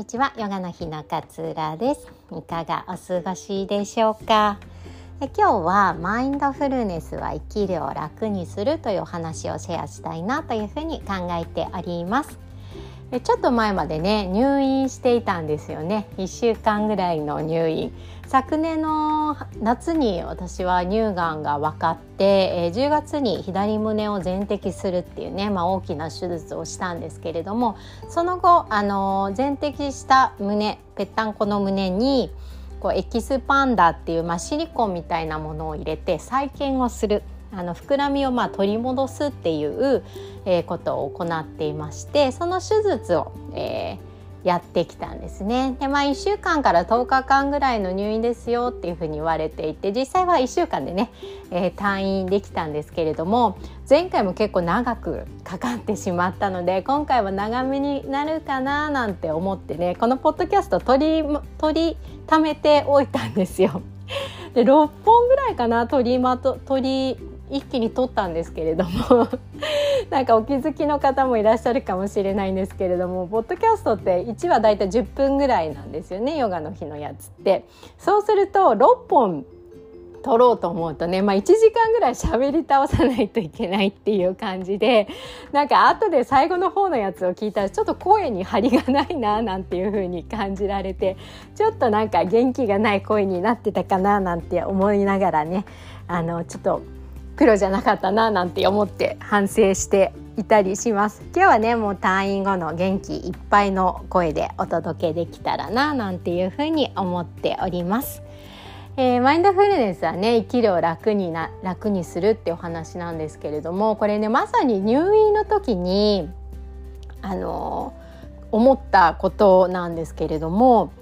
にちは。ヨガの日の勝浦です。いかがお過ごしでしょうか？え今日はマインドフルネスは生きるを楽にするというお話をシェアしたいなというふうに考えております。ちょっと前までね入院していたんですよね。1週間ぐらいの入院。昨年の夏に私は乳がんが分かって10月に左胸を全摘するっていうね、まあ、大きな手術をしたんですけれどもその後あの全摘した胸ぺったんこの胸にこうエキスパンダっていう、まあ、シリコンみたいなものを入れて再建をする。あの膨らみをまあ取り戻すっていう、え、ことを行っていましてその手術を、えー、やってきたんですね。でまあ1週間から10日間ぐらいの入院ですよっていうふうに言われていて実際は1週間でね、えー、退院できたんですけれども前回も結構長くかかってしまったので今回は長めになるかななんて思ってねこのポッドキャスト取り取りためておいたんですよ。で6本ぐらいかな取りまと取り一気に撮ったんですけれども なんかお気づきの方もいらっしゃるかもしれないんですけれどもポッドキャストって1話だいたい10分ぐらいなんですよねヨガの日のやつって。そうすると6本撮ろうと思うとね、まあ、1時間ぐらい喋り倒さないといけないっていう感じでなんか後で最後の方のやつを聞いたらちょっと声に張りがないななんていう風に感じられてちょっとなんか元気がない声になってたかななんて思いながらねあのちょっとプロじゃなかったななんて思って反省していたりします。今日はねもう退院後の元気いっぱいの声でお届けできたらななんていうふうに思っております、えー、マインドフルネスはね生きるを楽にな楽にするってお話なんですけれどもこれねまさに入院の時にあの思ったことなんですけれども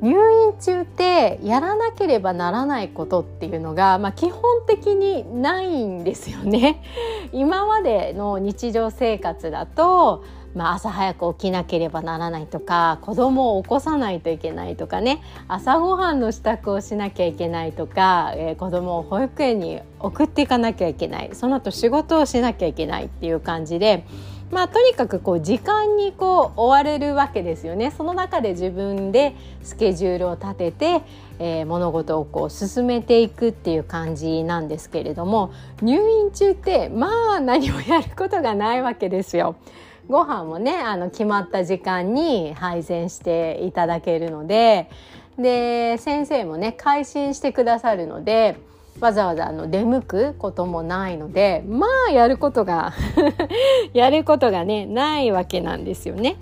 入院中ってやらなければならないことっていうのが、まあ、基本的にないんですよね。今までの日常生活だと、まあ、朝早く起きなければならないとか子供を起こさないといけないとかね朝ごはんの支度をしなきゃいけないとか、えー、子供を保育園に送っていかなきゃいけないその後仕事をしなきゃいけないっていう感じで。まあ、とにかくこう時間にこう追われるわけですよねその中で自分でスケジュールを立てて、えー、物事をこう進めていくっていう感じなんですけれども入院中ってまあ何もやることがないわけですよ。ご飯もねあの決まった時間に配膳していただけるのでで先生もね改心してくださるのでわざわざあの出向くこともないのでまあやることが やることがねないわけなんですよね。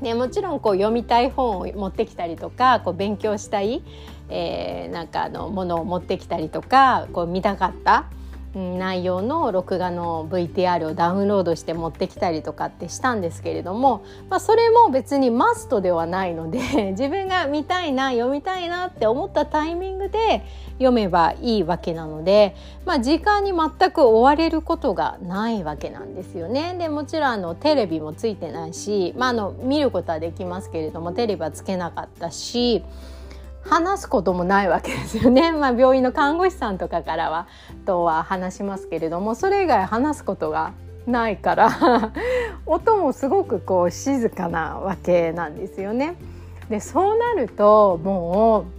ねもちろんこう読みたい本を持ってきたりとかこう勉強したい、えー、なんかあのものを持ってきたりとかこう見たかった内容の録画の VTR をダウンロードして持ってきたりとかってしたんですけれども、まあ、それも別にマストではないので 自分が見たいな読みたいなって思ったタイミングで読めばいいわけなので、まあ、時間に全く追われることがないわけなんですよね。でもちろんあのテレビもついてないし、まあ、あの見ることはできますけれどもテレビはつけなかったし。話すこともないわけですよね、まあ、病院の看護師さんとかからはとは話しますけれどもそれ以外話すことがないから 音もすごくこう静かなわけなんですよね。でそうなるともう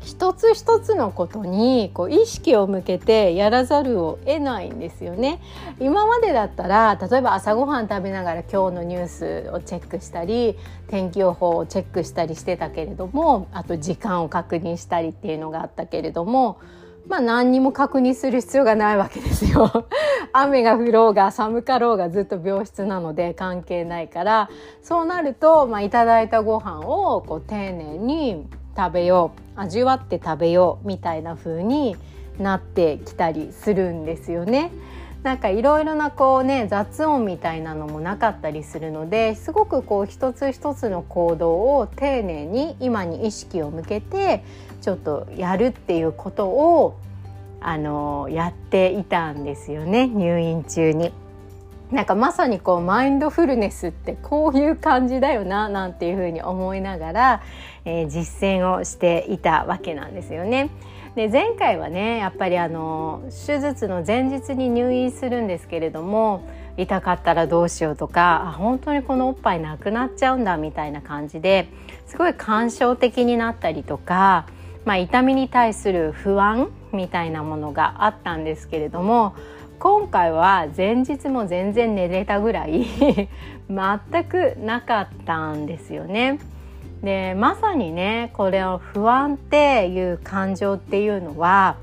一つ一つのことにこう意識を向けてやらざるを得ないんですよね。今までだったら例えば朝ごはん食べながら今日のニュースをチェックしたり天気予報をチェックしたりしてたけれどもあと時間を確認したりっていうのがあったけれどもまあ何にも確認する必要がないわけですよ。雨が降ろうが寒かろうがずっと病室なので関係ないからそうなると、まあ、いただいたご飯をこう丁寧に食べよう味わって食べようみたいな風になってきたりするんですよね。なんかいろいろなこうね雑音みたいなのもなかったりするのですごくこう一つ一つの行動を丁寧に今に意識を向けてちょっとやるっていうことをあのやっていたんですよね入院中に。なんかまさにこうマインドフルネスってこういう感じだよななんていうふうに思いながら、えー、実践をしていたわけなんですよね。で前回はねやっぱりあの手術の前日に入院するんですけれども痛かったらどうしようとかあ本当にこのおっぱいなくなっちゃうんだみたいな感じですごい感傷的になったりとか、まあ、痛みに対する不安みたいなものがあったんですけれども今回は前日も全然寝れたぐらい 全くなかったんですよね。でまさにねこれを不安っていう感情っていうのは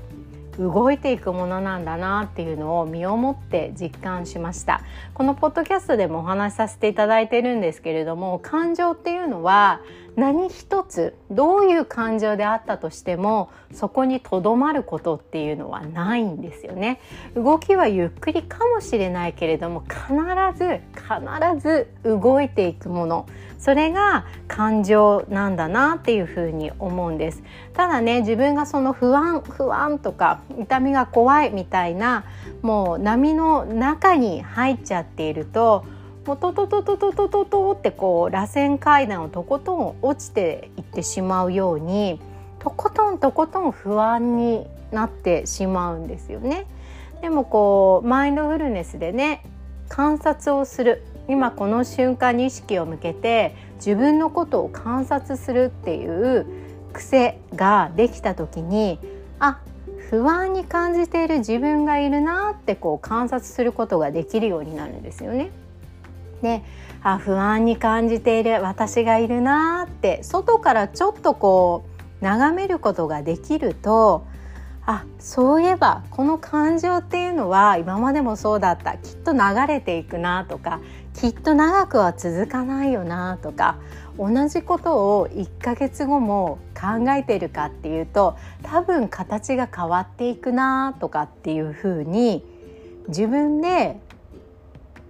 動いていくものなんだなっていうのを身をもって実感しました。このポッドキャストでもお話しさせていただいてるんですけれども感情っていうのは何一つどういう感情であったとしてもそこにとどまることっていうのはないんですよね。動きはゆっくりかもしれないけれども必ず必ず動いていくもの。それが感情なんだなっていうふうに思うんですただね自分がその不安不安とか痛みが怖いみたいなもう波の中に入っちゃっているともうトトトトトトトトってこう螺旋階段をとことん落ちていってしまうようにとことんとことん不安になってしまうんですよね。でもこうマインドフルネスでね観察をする今この瞬間に意識を向けて自分のことを観察するっていう癖ができた時にあ不安に感じている自分がいるなってこう観察することができるようになるんですよね。であ不安に感じている私がいるなって外からちょっとこう眺めることができるとあそういえばこの感情っていうのは今までもそうだったきっと流れていくなとかきっと長くは続かないよなとか同じことを1ヶ月後も考えてるかっていうと多分形が変わっていくなとかっていうふうに自分で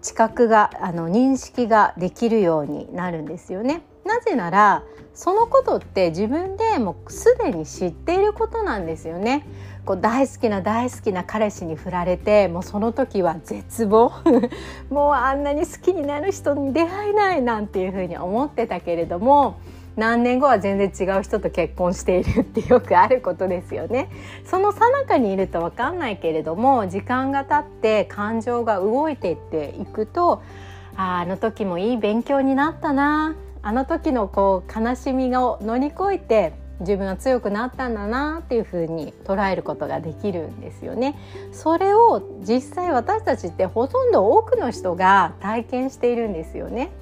知覚があの認識ができるようになるんですよね。なぜならそのことって自分でもうすでに知っていることなんですよね。こう大好きな大好きな彼氏に振られてもうその時は絶望 もうあんなに好きになる人に出会えないなんていうふうに思ってたけれども何年後は全然違う人と結婚しているってよくあることですよね。その最中にいると分かんないけれども時間が経って感情が動いていっていくとああの時もいい勉強になったなあの時のこう悲しみを乗り越えて自分が強くなったんだなっていうふうに捉えることができるんですよね。それを実際私たちってほとんど多くの人が体験しているんですよね。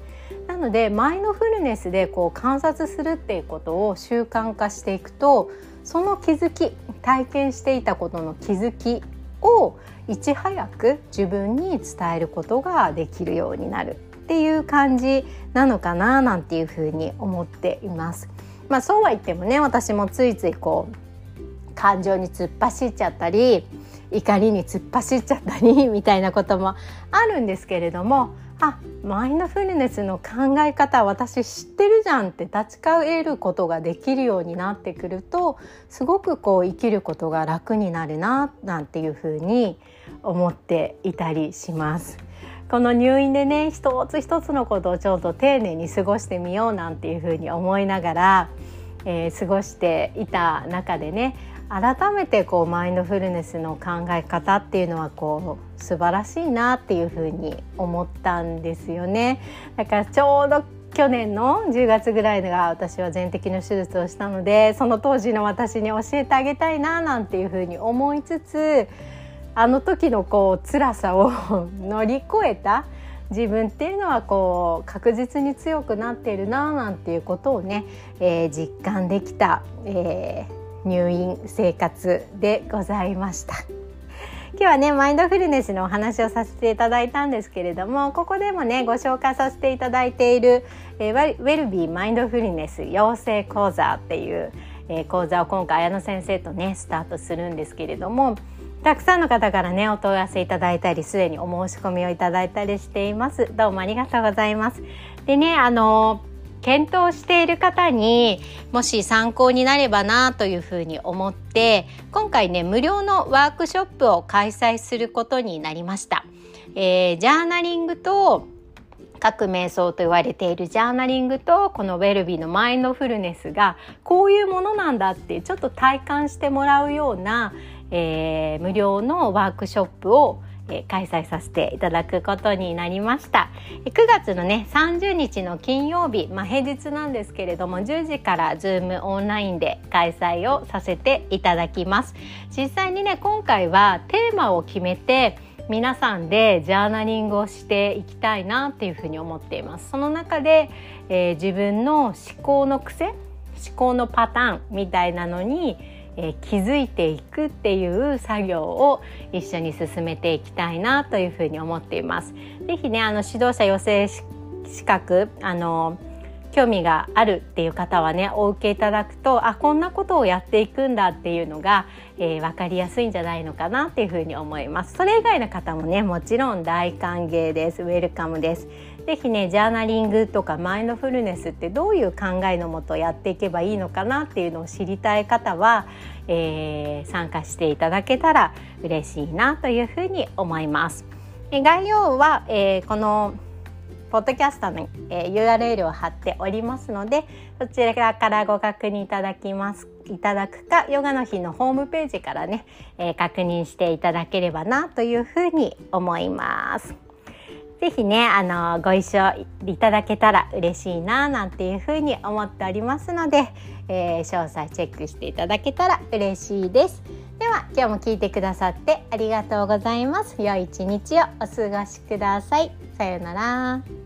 なのでマインドフルネスでこう観察するっていうことを習慣化していくとその気づき体験していたことの気づきをいち早く自分に伝えることができるようになるっていう感じなのかななんていうふうに思っています。まあ、そうは言ってもね私もついついこう感情に突っ走っちゃったり怒りに突っ走っちゃったり みたいなこともあるんですけれどもあマインドフルネスの考え方私知ってるじゃんって立ち返ることができるようになってくるとすごくこう生きることが楽になるななんていうふうに思っていたりします。この入院でね一つ一つのことをちょっと丁寧に過ごしてみようなんていうふうに思いながら、えー、過ごしていた中でね改めてこうマインドフルネスの考え方っていうのはこう素晴らしいなっていうふうに思ったんですよね。だからちょうど去年の10月ぐらいが私は全摘の手術をしたのでその当時の私に教えてあげたいななんていうふうに思いつつあの時のこう辛さを乗り越えた自分っていうのはこう確実に強くなっているななんていうことをね、えー、実感できた、えー入院生活でございました。今日はねマインドフルネスのお話をさせていただいたんですけれどもここでもねご紹介させていただいている、えー、ウェルビーマインドフルネス養成講座っていう、えー、講座を今回綾乃先生とねスタートするんですけれどもたくさんの方からねお問い合わせいただいたりすでにお申し込みをいただいたりしていますどうもありがとうございますでねあの検討している方にもし参考になればなというふうに思って今回ね無料のワークショップを開催することになりました。えー、ジャーナリングと各瞑想と言われているジャーナリングとこのウェルビーのマインドフルネスがこういうものなんだってちょっと体感してもらうような、えー、無料のワークショップを、開催させていただくことになりました。9月のね30日の金曜日、まあ、平日なんですけれども10時から Zoom オンラインで開催をさせていただきます。実際にね今回はテーマを決めて皆さんでジャーナリングをしていきたいなっていうふうに思っています。その中で、えー、自分の思考の癖思考のパターンみたいなのにえー、気づいていくっていう作業を一緒に進めていきたいなというふうに思っています。ぜひねあの指導者養成資格あの興味があるっていう方はねお受けいただくとあこんなことをやっていくんだっていうのが、えー、分かりやすいんじゃないのかなっていうふうに思います。それ以外の方もねもちろん大歓迎です。ウェルカムです。ぜひねジャーナリングとかマインドフルネスってどういう考えのもとやっていけばいいのかなっていうのを知りたい方は、えー、参加していただけたら嬉しいなというふうに思います。え概要は、えー、このポッドキャストに、えー、URL を貼っておりますのでそちらからご確認いただきますいただくかヨガの日のホームページからね、えー、確認していただければなというふうに思います。ぜひねあのご一緒いただけたら嬉しいななんていうふうに思っておりますので、えー、詳細チェックしていただけたら嬉しいです。では今日も聞いてくださってありがとうございます。良い一日をお過ごしください。さようなら。